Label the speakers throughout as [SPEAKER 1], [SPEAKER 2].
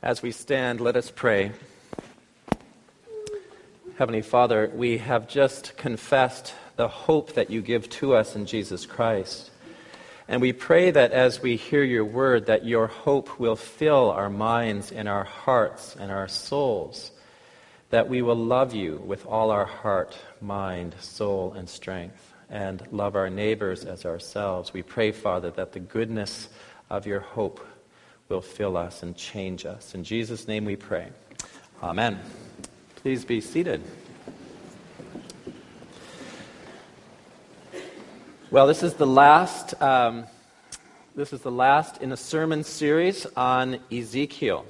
[SPEAKER 1] As we stand, let us pray. Heavenly Father, we have just confessed the hope that you give to us in Jesus Christ. And we pray that as we hear your word, that your hope will fill our minds and our hearts and our souls, that we will love you with all our heart, mind, soul, and strength, and love our neighbors as ourselves. We pray, Father, that the goodness of your hope will fill us and change us. In Jesus' name we pray. Amen. Please be seated. Well, this is the last. Um, this is the last in a sermon series on Ezekiel.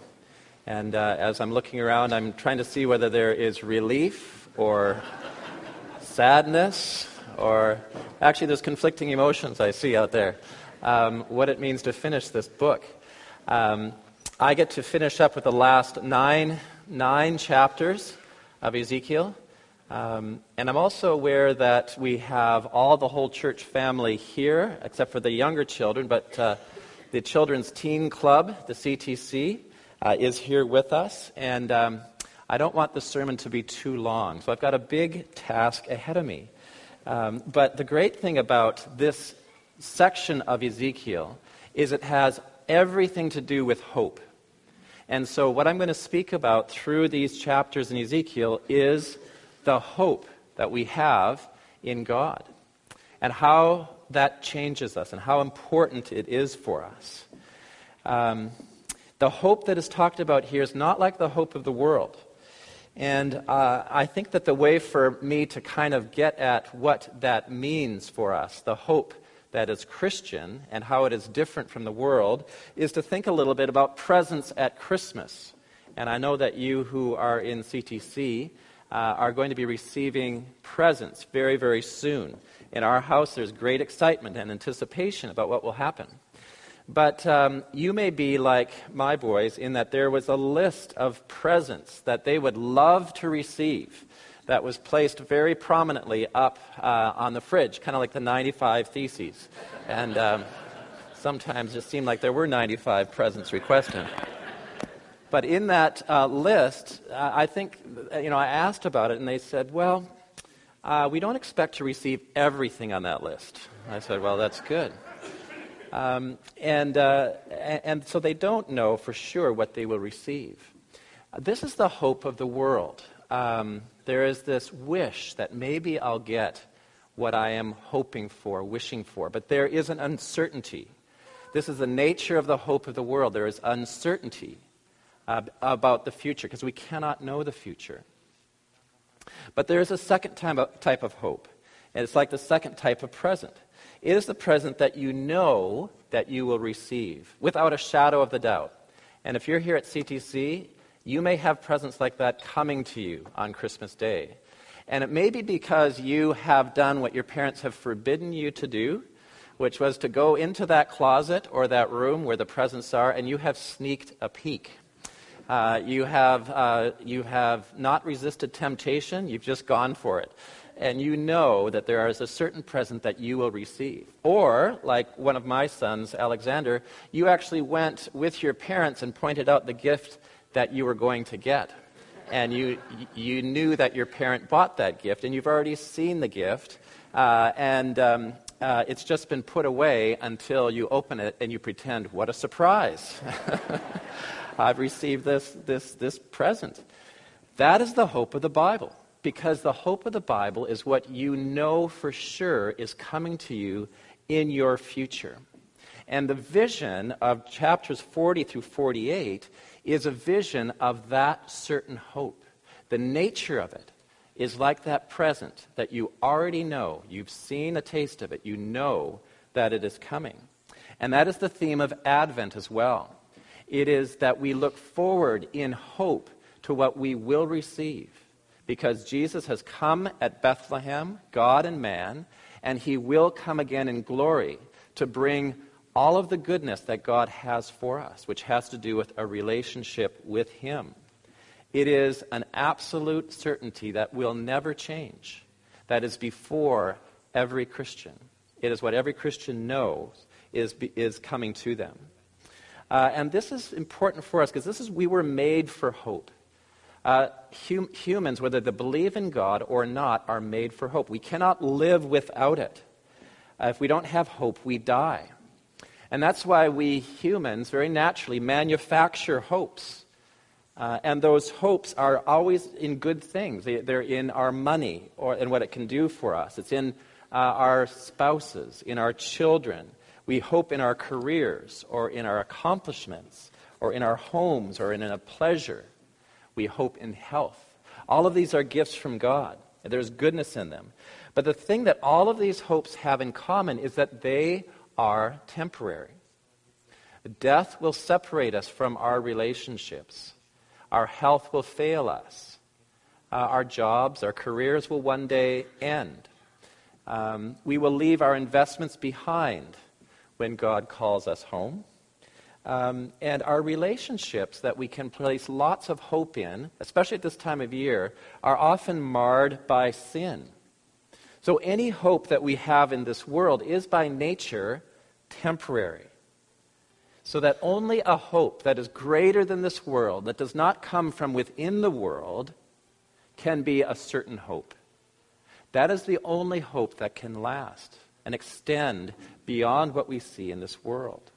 [SPEAKER 1] And uh, as I'm looking around, I'm trying to see whether there is relief or sadness or actually there's conflicting emotions I see out there. Um, what it means to finish this book. Um, I get to finish up with the last nine, nine chapters of Ezekiel. Um, and I'm also aware that we have all the whole church family here, except for the younger children, but uh, the Children's Teen Club, the CTC, uh, is here with us. And um, I don't want the sermon to be too long, so I've got a big task ahead of me. Um, but the great thing about this section of Ezekiel is it has everything to do with hope. And so, what I'm going to speak about through these chapters in Ezekiel is the hope that we have in God and how that changes us and how important it is for us. Um, the hope that is talked about here is not like the hope of the world. And uh, I think that the way for me to kind of get at what that means for us, the hope that is Christian and how it is different from the world is to think a little bit about presents at Christmas. And I know that you who are in CTC uh, are going to be receiving presents very, very soon. In our house, there's great excitement and anticipation about what will happen. But um, you may be like my boys in that there was a list of presents that they would love to receive that was placed very prominently up uh, on the fridge, kind of like the 95 Theses. And um, sometimes it seemed like there were 95 presents requested. But in that uh, list, uh, I think, you know, I asked about it, and they said, well, uh, we don't expect to receive everything on that list. I said, well, that's good. Um, and, uh, and so they don't know for sure what they will receive. This is the hope of the world. Um, there is this wish that maybe I'll get what I am hoping for, wishing for. But there is an uncertainty. This is the nature of the hope of the world. There is uncertainty uh, about the future because we cannot know the future. But there is a second type of hope, and it's like the second type of present. It is the present that you know that you will receive without a shadow of the doubt. And if you're here at CTC, you may have presents like that coming to you on Christmas Day. And it may be because you have done what your parents have forbidden you to do, which was to go into that closet or that room where the presents are, and you have sneaked a peek. Uh, you, have, uh, you have not resisted temptation, you've just gone for it. And you know that there is a certain present that you will receive. Or, like one of my sons, Alexander, you actually went with your parents and pointed out the gift that you were going to get. And you, you knew that your parent bought that gift, and you've already seen the gift, uh, and um, uh, it's just been put away until you open it and you pretend, what a surprise! I've received this, this, this present. That is the hope of the Bible, because the hope of the Bible is what you know for sure is coming to you in your future. And the vision of chapters 40 through 48 is a vision of that certain hope. The nature of it is like that present that you already know. You've seen a taste of it. You know that it is coming. And that is the theme of Advent as well. It is that we look forward in hope to what we will receive because Jesus has come at Bethlehem, God and man, and he will come again in glory to bring all of the goodness that God has for us, which has to do with a relationship with Him. It is an absolute certainty that will never change. That is before every Christian. It is what every Christian knows is, is coming to them. Uh, and this is important for us because this is we were made for hope. Uh, hum- humans, whether they believe in God or not, are made for hope. We cannot live without it. Uh, if we don't have hope, we die. And that's why we humans very naturally manufacture hopes. Uh, and those hopes are always in good things. They, are in our money or in what it can do for us. It's in uh, our spouses, in our children. We hope in our careers or in our accomplishments or in our homes or in a pleasure. We hope in health. All of these are gifts from God. There's goodness in them. But the thing that all of these hopes have in common is that they are temporary. Death will separate us from our relationships. Our health will fail us. Uh, our jobs, our careers will one day end. Um, we will leave our investments behind when God calls us home. Um, and our relationships that we can place lots of hope in, especially at this time of year, are often marred by sin. So any hope that we have in this world is by nature temporary. So that only a hope that is greater than this world, that does not come from within the world, can be a certain hope. That is the only hope that can last and extend beyond what we see in this world.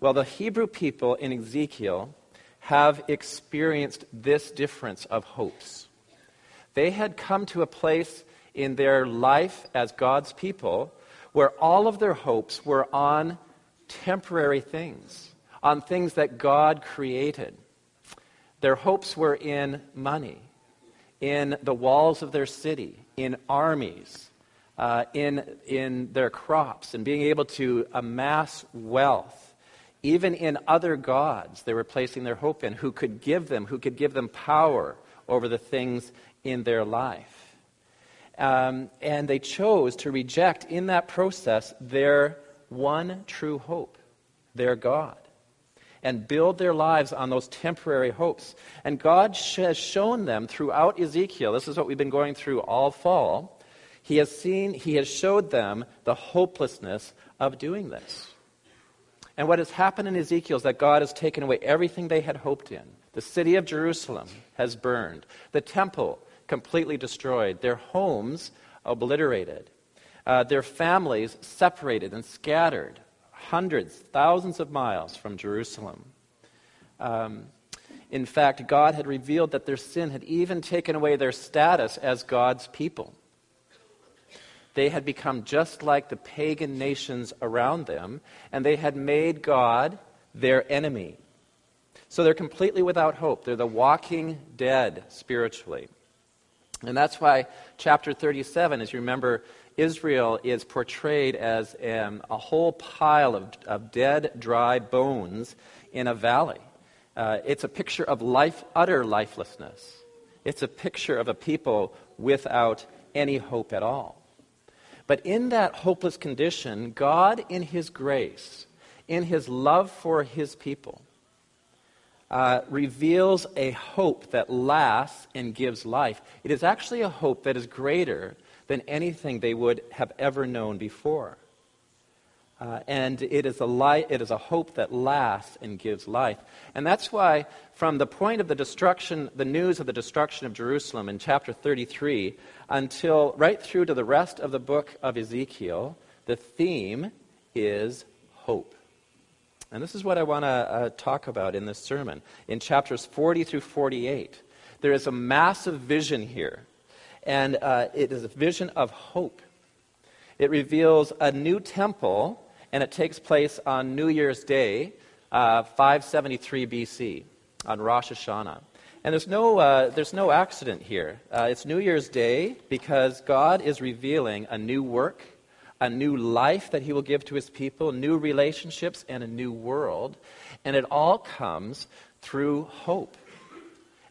[SPEAKER 1] Well, the Hebrew people in Ezekiel have experienced this difference of hopes. They had come to a place in their life as God's people where all of their hopes were on temporary things, on things that God created. Their hopes were in money, in the walls of their city, in armies, uh, in, in their crops, and being able to amass wealth. Even in other gods, they were placing their hope in, who could give them, who could give them power over the things in their life. Um, and they chose to reject in that process their one true hope, their God, and build their lives on those temporary hopes. And God has shown them throughout Ezekiel, this is what we've been going through all fall. He has seen, he has showed them the hopelessness of doing this. And what has happened in Ezekiel is that God has taken away everything they had hoped in. The city of Jerusalem has burned. The temple completely destroyed, their homes obliterated, uh, their families separated and scattered hundreds, thousands of miles from Jerusalem. Um, in fact, God had revealed that their sin had even taken away their status as God's people. They had become just like the pagan nations around them, and they had made God their enemy. So they're completely without hope. They're the walking dead spiritually. And that's why chapter 37, as you remember, Israel is portrayed as um, a whole pile of, of, dead, dry bones in a valley. Uh, it's a picture of life, utter lifelessness. It's a picture of a people without any hope at all. But in that hopeless condition, God, in His grace, in His love for His people, uh, reveals a hope that lasts and gives life. It is actually a hope that is greater than anything they would have ever known before. Uh, and it is, a li- it is a hope that lasts and gives life. And that's why, from the point of the destruction, the news of the destruction of Jerusalem in chapter 33, until right through to the rest of the book of Ezekiel, the theme is hope. And this is what I want to uh, talk about in this sermon. In chapters 40 through 48, there is a massive vision here. And uh, it is a vision of hope. It reveals a new temple, and it takes place on New Year's Day, uh, 573 BC, on Rosh Hashanah. And there's no, uh, there's no accident here. Uh, it's New Year's Day because God is revealing a new work a new life that he will give to his people, new relationships, and a new world. And it all comes through hope.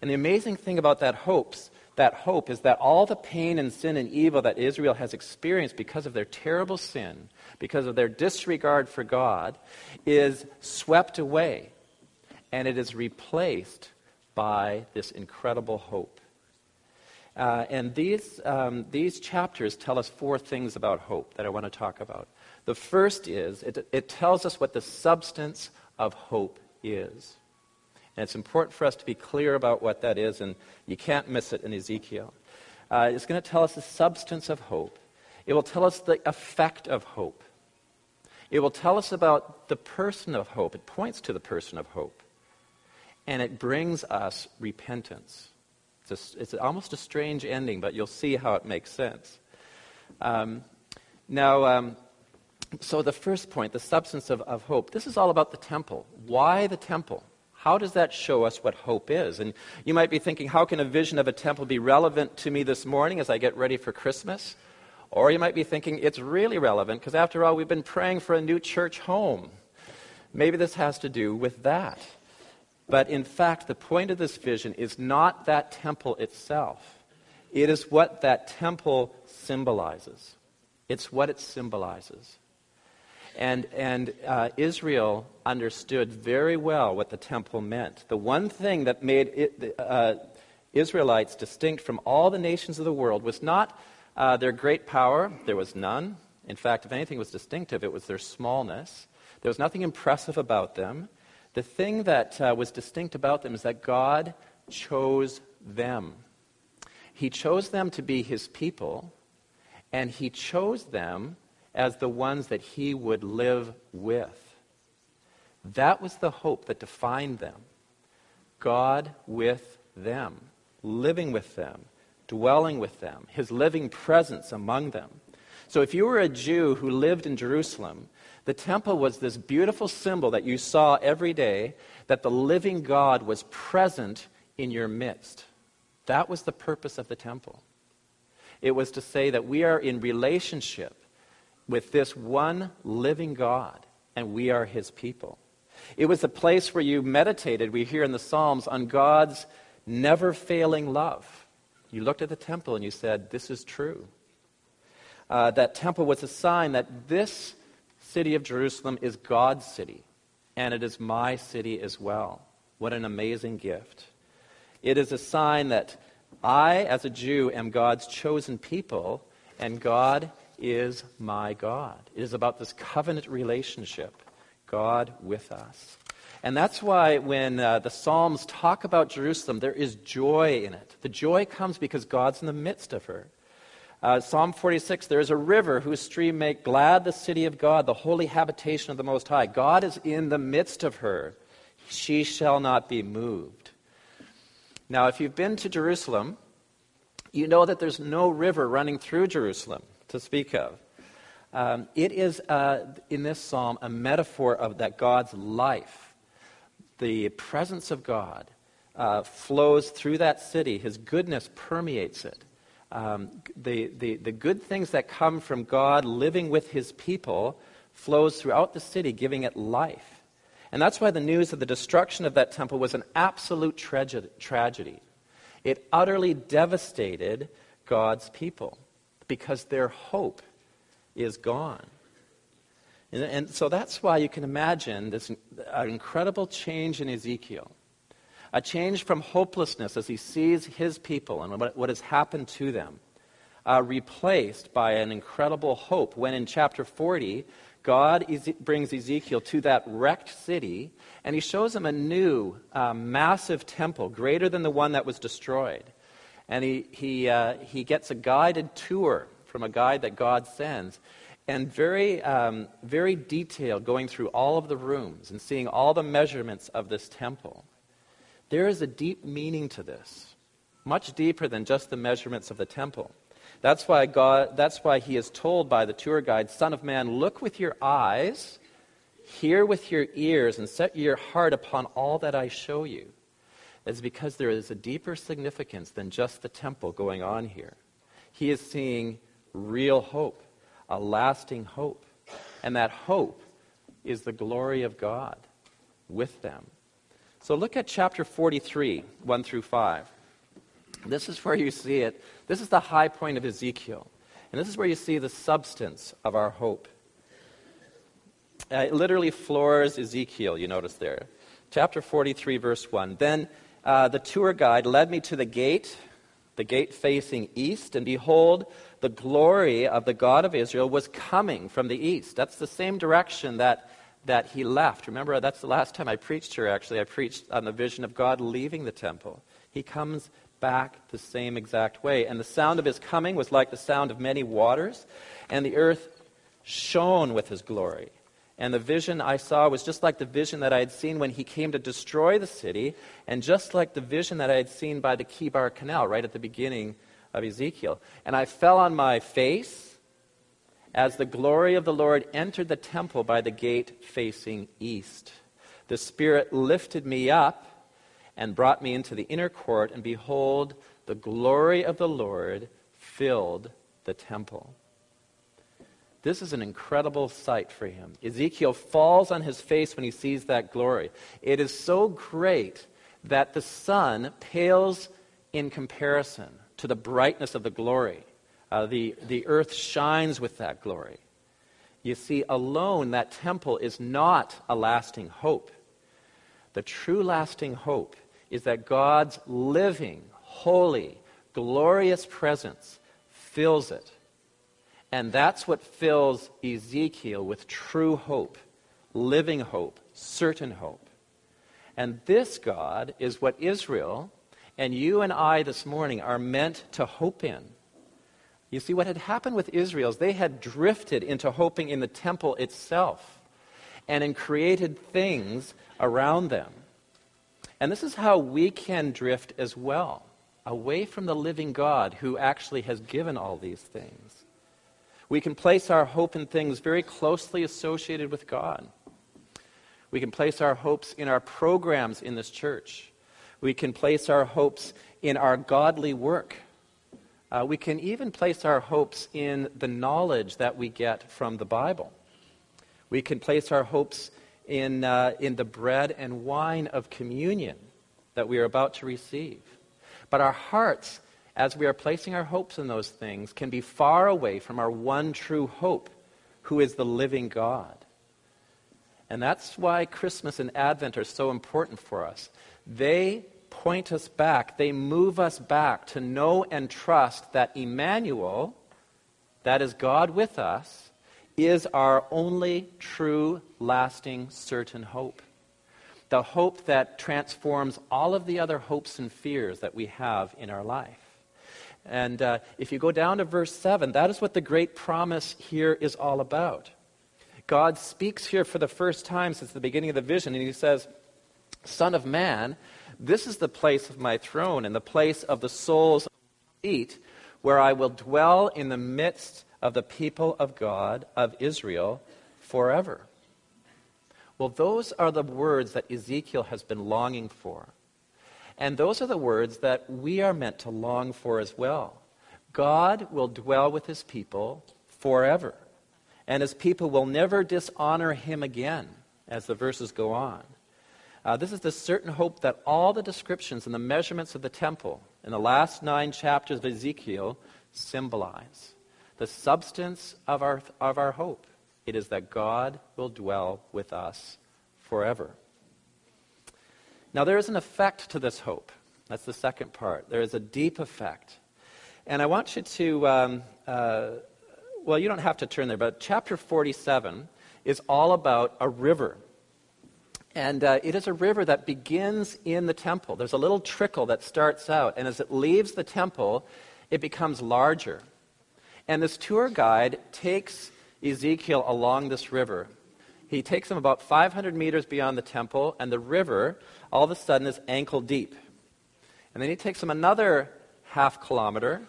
[SPEAKER 1] And the amazing thing about that hopes, that hope is that all the pain and sin and evil that Israel has experienced because of their terrible sin, because of their disregard for God, is swept away. And it is replaced by this incredible hope. Uh, and these, um, these chapters tell us four things about hope that I want to talk about. The first is it, it tells us what the substance of hope is. And it's important for us to be clear about what that is, and you can't miss it in Ezekiel. Uh, it's going to tell us the substance of hope, it will tell us the effect of hope, it will tell us about the person of hope. It points to the person of hope, and it brings us repentance. It's, a, it's almost a strange ending, but you'll see how it makes sense. Um, now, um, so the first point, the substance of, of hope, this is all about the temple. Why the temple? How does that show us what hope is? And you might be thinking, how can a vision of a temple be relevant to me this morning as I get ready for Christmas? Or you might be thinking, it's really relevant because after all, we've been praying for a new church home. Maybe this has to do with that. But in fact, the point of this vision is not that temple itself, it is what that temple symbolizes. It's what it symbolizes. And, and uh, Israel understood very well what the temple meant. The one thing that made it, uh, Israelites distinct from all the nations of the world was not uh, their great power, there was none. In fact, if anything was distinctive, it was their smallness. There was nothing impressive about them. The thing that uh, was distinct about them is that God chose them. He chose them to be his people, and he chose them as the ones that he would live with. That was the hope that defined them. God with them, living with them, dwelling with them, his living presence among them. So if you were a Jew who lived in Jerusalem, the temple was this beautiful symbol that you saw every day that the living God was present in your midst. That was the purpose of the temple. It was to say that we are in relationship with this one living God, and we are his people. It was a place where you meditated, we hear in the Psalms, on God's never failing love. You looked at the temple and you said, This is true. Uh, that temple was a sign that this city of Jerusalem is God's city, and it is my city as well. What an amazing gift. It is a sign that I, as a Jew, am God's chosen people, and God is my God. It is about this covenant relationship, God with us. And that's why when uh, the Psalms talk about Jerusalem, there is joy in it. The joy comes because God's in the midst of her. Uh, Psalm 46 there is a river whose stream make glad the city of God, the holy habitation of the Most High. God is in the midst of her. She shall not be moved. Now, if you've been to Jerusalem, you know that there's no river running through Jerusalem to speak of. Um, it is, uh, in this psalm, a metaphor of that God's life, the presence of God, uh, flows through that city. His goodness permeates it. Um, the, the, the good things that come from God living with his people flows throughout the city, giving it life. And that's why the news of the destruction of that temple was an absolute tragedy. It utterly devastated God's people because their hope is gone. And, and so that's why you can imagine this an incredible change in Ezekiel. A change from hopelessness as he sees his people and what, what has happened to them, uh, replaced by an incredible hope when in chapter 40, God brings Ezekiel to that wrecked city and he shows him a new, uh, massive temple, greater than the one that was destroyed and he, he, uh, he gets a guided tour from a guide that God sends, and very, um, very detailed, going through all of the rooms and seeing all the measurements of this temple. There is a deep meaning to this, much deeper than just the measurements of the temple. That's why, God, that's why he is told by the tour guide, Son of man, look with your eyes, hear with your ears, and set your heart upon all that I show you is because there is a deeper significance than just the temple going on here. He is seeing real hope, a lasting hope. And that hope is the glory of God with them. So look at chapter 43, 1 through 5. This is where you see it. This is the high point of Ezekiel. And this is where you see the substance of our hope. Uh, it literally floors Ezekiel, you notice there. Chapter 43, verse 1. Then uh, the tour guide led me to the gate, the gate facing east, and behold, the glory of the God of Israel was coming from the east. That's the same direction that that he left. Remember, that's the last time I preached here, actually. I preached on the vision of God leaving the temple. He comes back the same exact way. And the sound of his coming was like the sound of many waters, and the earth shone with his glory. And the vision I saw was just like the vision that I had seen when he came to destroy the city, and just like the vision that I had seen by the Chebar Canal right at the beginning of Ezekiel. And I fell on my face as the glory of the Lord entered the temple by the gate facing east. The Spirit lifted me up and brought me into the inner court, and behold, the glory of the Lord filled the temple. This is an incredible sight for him. Ezekiel falls on his face when he sees that glory. It is so great that the sun pales in comparison to the brightness of the glory. Uh, the, the earth shines with that glory. You see, alone, that temple is not a lasting hope. The true lasting hope is that God's living, holy, glorious presence fills it. And that's what fills Ezekiel with true hope, living hope, certain hope. And this God is what Israel and you and I this morning are meant to hope in. You see, what had happened with Israel is they had drifted into hoping in the temple itself and in created things around them. And this is how we can drift as well, away from the living God who actually has given all these things. We can place our hope in things very closely associated with God. We can place our hopes in our programs in this church. We can place our hopes in our godly work. Uh, we can even place our hopes in the knowledge that we get from the Bible. We can place our hopes in, uh, in the bread and wine of communion that we are about to receive. But our hearts, as we are placing our hopes in those things, can be far away from our one true hope, who is the living God. And that's why Christmas and Advent are so important for us. They point us back, they move us back to know and trust that Emmanuel, that is God with us, is our only true, lasting, certain hope. The hope that transforms all of the other hopes and fears that we have in our life. And uh, if you go down to verse 7, that is what the great promise here is all about. God speaks here for the first time since the beginning of the vision, and he says, Son of man, this is the place of my throne and the place of the soles feet, where I will dwell in the midst of the people of God, of Israel, forever. Well, those are the words that Ezekiel has been longing for. And those are the words that we are meant to long for as well. God will dwell with his people forever. And his people will never dishonor him again, as the verses go on. Uh, this is the certain hope that all the descriptions and the measurements of the temple in the last nine chapters of Ezekiel symbolize the substance of our, of our hope. It is that God will dwell with us forever. Now, there is an effect to this hope. That's the second part. There is a deep effect. And I want you to, um, uh, well, you don't have to turn there, but chapter 47 is all about a river. And uh, it is a river that begins in the temple. There's a little trickle that starts out, and as it leaves the temple, it becomes larger. And this tour guide takes Ezekiel along this river. He takes him about 500 meters beyond the temple, and the river all of a sudden is ankle deep. And then he takes him another half kilometer,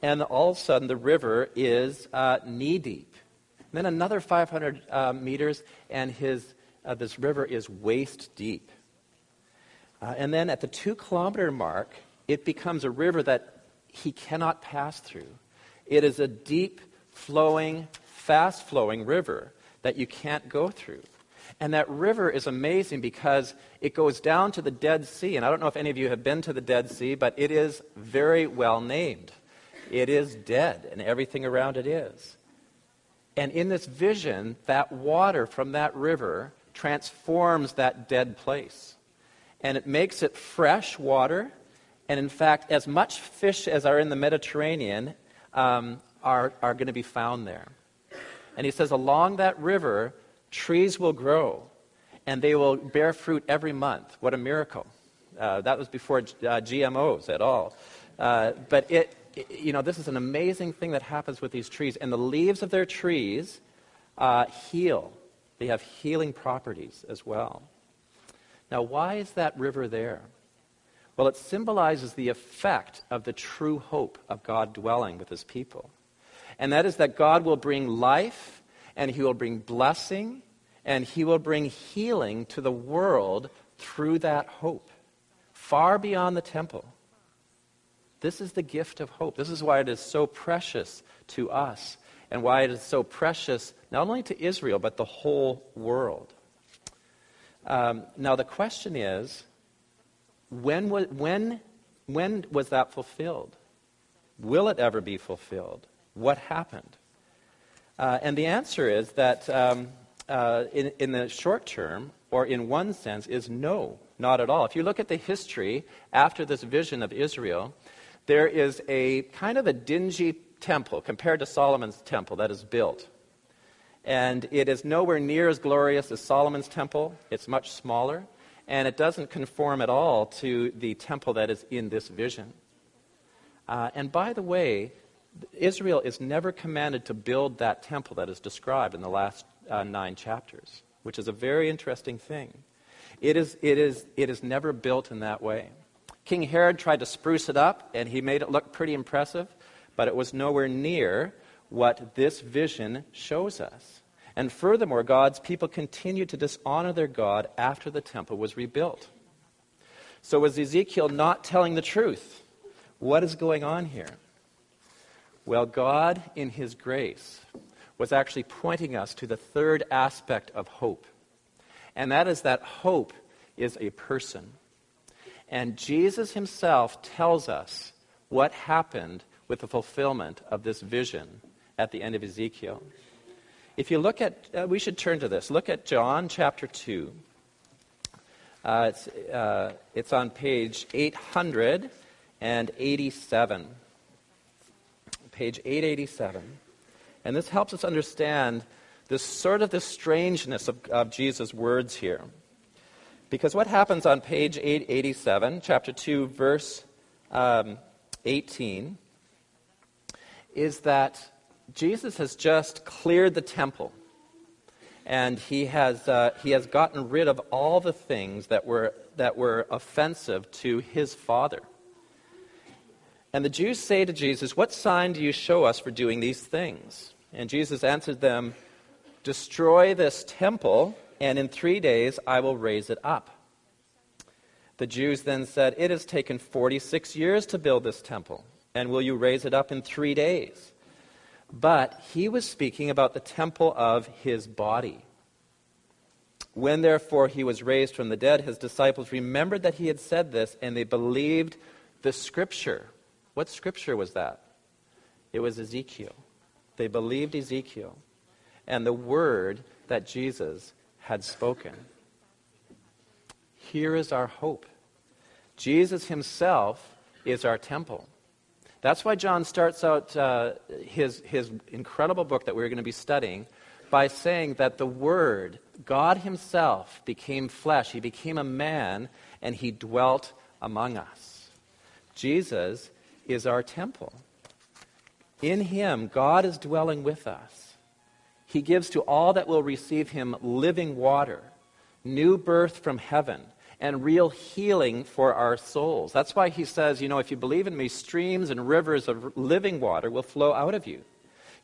[SPEAKER 1] and all of a sudden the river is uh, knee deep. And then another 500 uh, meters, and his, uh, this river is waist deep. Uh, and then at the two kilometer mark, it becomes a river that he cannot pass through. It is a deep flowing, fast flowing river that you can't go through. And that river is amazing because it goes down to the Dead Sea. And I don't know if any of you have been to the Dead Sea, but it is very well named. It is dead, and everything around it is. And in this vision, that water from that river transforms that dead place. And it makes it fresh water. And in fact, as much fish as are in the Mediterranean um, are, are going to be found there. And he says, along that river, trees will grow and they will bear fruit every month. What a miracle. Uh, that was before uh, GMOs at all. Uh, but it, it, you know, this is an amazing thing that happens with these trees. And the leaves of their trees uh, heal, they have healing properties as well. Now, why is that river there? Well, it symbolizes the effect of the true hope of God dwelling with his people. And that is that God will bring life, and he will bring blessing, and he will bring healing to the world through that hope, far beyond the temple. This is the gift of hope. This is why it is so precious to us, and why it is so precious not only to Israel, but the whole world. Um, now, the question is when was, when, when was that fulfilled? Will it ever be fulfilled? What happened? Uh, and the answer is that um, uh, in, in the short term, or in one sense, is no, not at all. If you look at the history after this vision of Israel, there is a kind of a dingy temple compared to Solomon's temple that is built. And it is nowhere near as glorious as Solomon's temple, it's much smaller and it doesn't conform at all to the temple that is in this vision. Uh, and by the way, Israel is never commanded to build that temple that is described in the last uh, nine chapters, which is a very interesting thing. It is, it, is, it is never built in that way. King Herod tried to spruce it up, and he made it look pretty impressive, but it was nowhere near what this vision shows us. And furthermore, God's people continued to dishonor their God after the temple was rebuilt. So, was Ezekiel not telling the truth? What is going on here? Well, God, in His grace, was actually pointing us to the third aspect of hope. And that is that hope is a person. And Jesus Himself tells us what happened with the fulfillment of this vision at the end of Ezekiel. If you look at, uh, we should turn to this. Look at John chapter 2. Uh, it's, uh, it's on page 887. Page 887. And this helps us understand this sort of the strangeness of, of Jesus' words here. Because what happens on page 887, chapter 2, verse um, 18, is that Jesus has just cleared the temple. And he has, uh, he has gotten rid of all the things that were, that were offensive to his Father. And the Jews say to Jesus, What sign do you show us for doing these things? And Jesus answered them, Destroy this temple, and in three days I will raise it up. The Jews then said, It has taken 46 years to build this temple, and will you raise it up in three days? But he was speaking about the temple of his body. When therefore he was raised from the dead, his disciples remembered that he had said this, and they believed the scripture. What scripture was that? It was Ezekiel. They believed Ezekiel and the word that Jesus had spoken. Here is our hope. Jesus himself is our temple. That's why John starts out uh, his, his incredible book that we're going to be studying by saying that the Word, God Himself, became flesh. He became a man and He dwelt among us. Jesus is our temple. In Him, God is dwelling with us. He gives to all that will receive Him living water, new birth from heaven and real healing for our souls. That's why he says, you know, if you believe in me, streams and rivers of living water will flow out of you.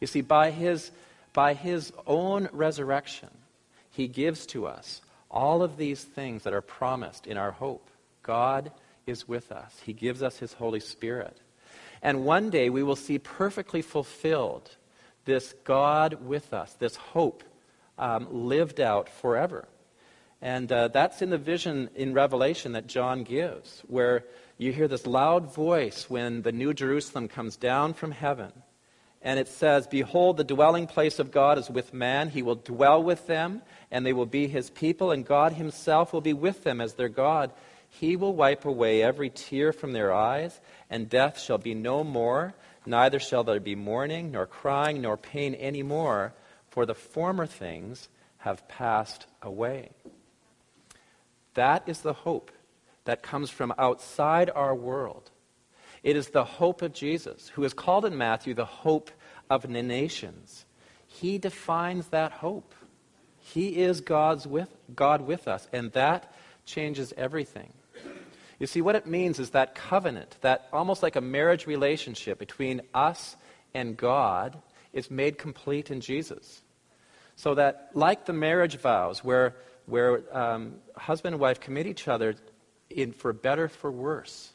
[SPEAKER 1] You see, by his, by his own resurrection, he gives to us all of these things that are promised in our hope. God is with us, he gives us his Holy Spirit. And one day we will see perfectly fulfilled this God with us, this hope um, lived out forever. And uh, that's in the vision in Revelation that John gives, where you hear this loud voice when the New Jerusalem comes down from heaven. And it says, Behold, the dwelling place of God is with man. He will dwell with them, and they will be his people, and God himself will be with them as their God. He will wipe away every tear from their eyes, and death shall be no more. Neither shall there be mourning, nor crying, nor pain any more, for the former things have passed away. That is the hope that comes from outside our world. It is the hope of Jesus, who is called in Matthew the hope of the nations. He defines that hope. He is God's with, God with us, and that changes everything. You see, what it means is that covenant, that almost like a marriage relationship between us and God, is made complete in Jesus. So that, like the marriage vows, where, where um, husband and wife commit each other in for better, for worse,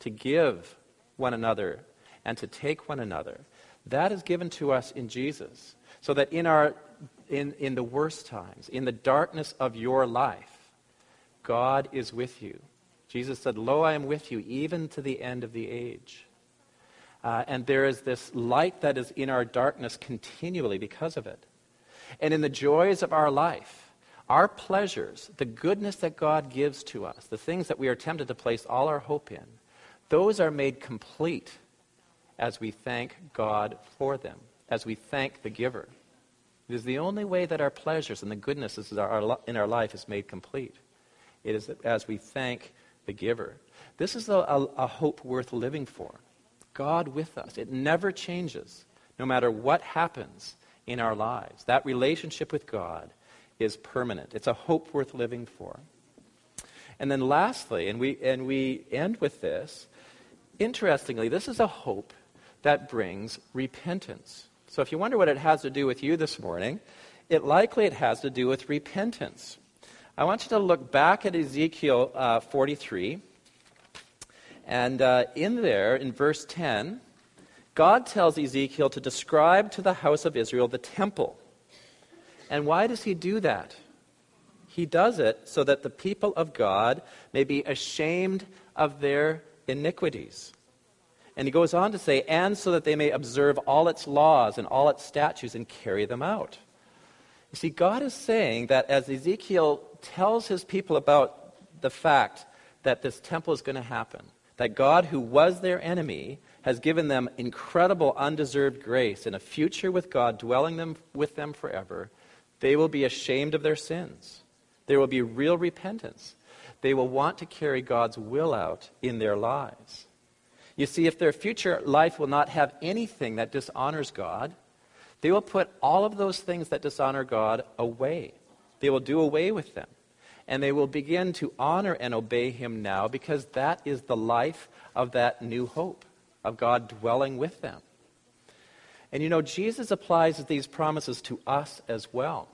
[SPEAKER 1] to give one another and to take one another, that is given to us in Jesus. So that in, our, in, in the worst times, in the darkness of your life, God is with you. Jesus said, Lo, I am with you even to the end of the age. Uh, and there is this light that is in our darkness continually because of it. And in the joys of our life, our pleasures, the goodness that God gives to us, the things that we are tempted to place all our hope in, those are made complete as we thank God for them, as we thank the giver. It is the only way that our pleasures and the goodness in our life is made complete. It is as we thank the giver. This is a, a, a hope worth living for. God with us. It never changes, no matter what happens in our lives. That relationship with God is permanent. It's a hope worth living for. And then lastly, and we, and we end with this, interestingly, this is a hope that brings repentance. So if you wonder what it has to do with you this morning, it likely it has to do with repentance. I want you to look back at Ezekiel uh, 43. And uh, in there, in verse 10, God tells Ezekiel to describe to the house of Israel the temple. And why does he do that? He does it so that the people of God may be ashamed of their iniquities. And he goes on to say, and so that they may observe all its laws and all its statutes and carry them out. You see, God is saying that as Ezekiel tells his people about the fact that this temple is going to happen, that God, who was their enemy, has given them incredible undeserved grace and a future with God dwelling them, with them forever, they will be ashamed of their sins. There will be real repentance. They will want to carry God's will out in their lives. You see, if their future life will not have anything that dishonors God, they will put all of those things that dishonor God away. They will do away with them. And they will begin to honor and obey Him now because that is the life of that new hope, of God dwelling with them. And you know, Jesus applies these promises to us as well.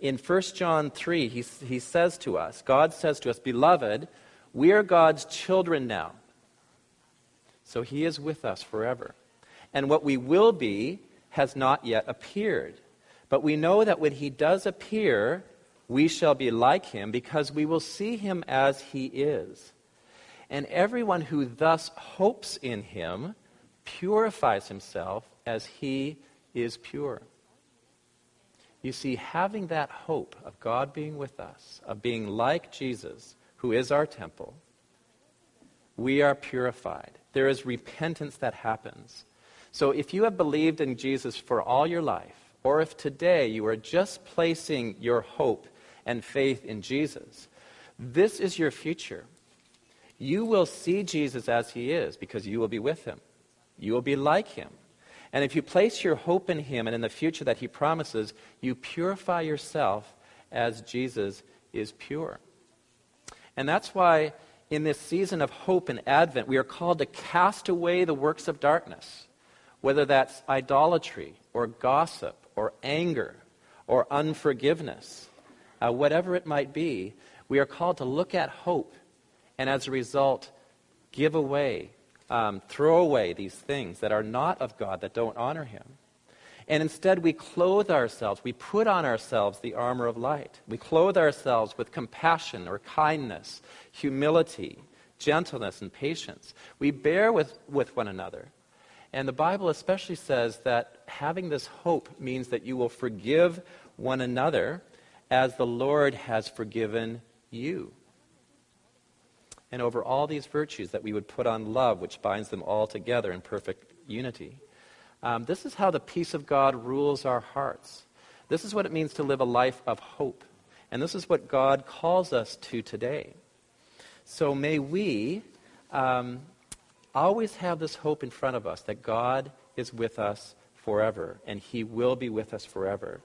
[SPEAKER 1] In 1 John 3, he, he says to us, God says to us, Beloved, we are God's children now. So He is with us forever. And what we will be has not yet appeared. But we know that when he does appear, we shall be like him because we will see him as he is. And everyone who thus hopes in him purifies himself as he is pure. You see, having that hope of God being with us, of being like Jesus, who is our temple, we are purified. There is repentance that happens. So if you have believed in Jesus for all your life, or if today you are just placing your hope and faith in Jesus, this is your future. You will see Jesus as he is because you will be with him. You will be like him. And if you place your hope in him and in the future that he promises, you purify yourself as Jesus is pure. And that's why in this season of hope and Advent, we are called to cast away the works of darkness whether that's idolatry or gossip or anger or unforgiveness, uh, whatever it might be, we are called to look at hope and as a result, give away, um, throw away these things that are not of God, that don't honor Him. And instead, we clothe ourselves, we put on ourselves the armor of light. We clothe ourselves with compassion or kindness, humility, gentleness, and patience. We bear with, with one another. And the Bible especially says that having this hope means that you will forgive one another as the Lord has forgiven you. And over all these virtues, that we would put on love, which binds them all together in perfect unity. Um, this is how the peace of God rules our hearts. This is what it means to live a life of hope. And this is what God calls us to today. So may we um, always have this hope in front of us that God is with us forever, and He will be with us forever.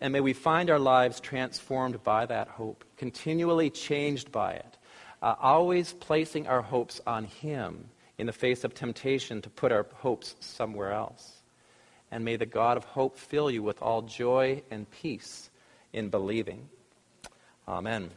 [SPEAKER 1] And may we find our lives transformed by that hope, continually changed by it, uh, always placing our hopes on Him in the face of temptation to put our hopes somewhere else. And may the God of hope fill you with all joy and peace in believing. Amen.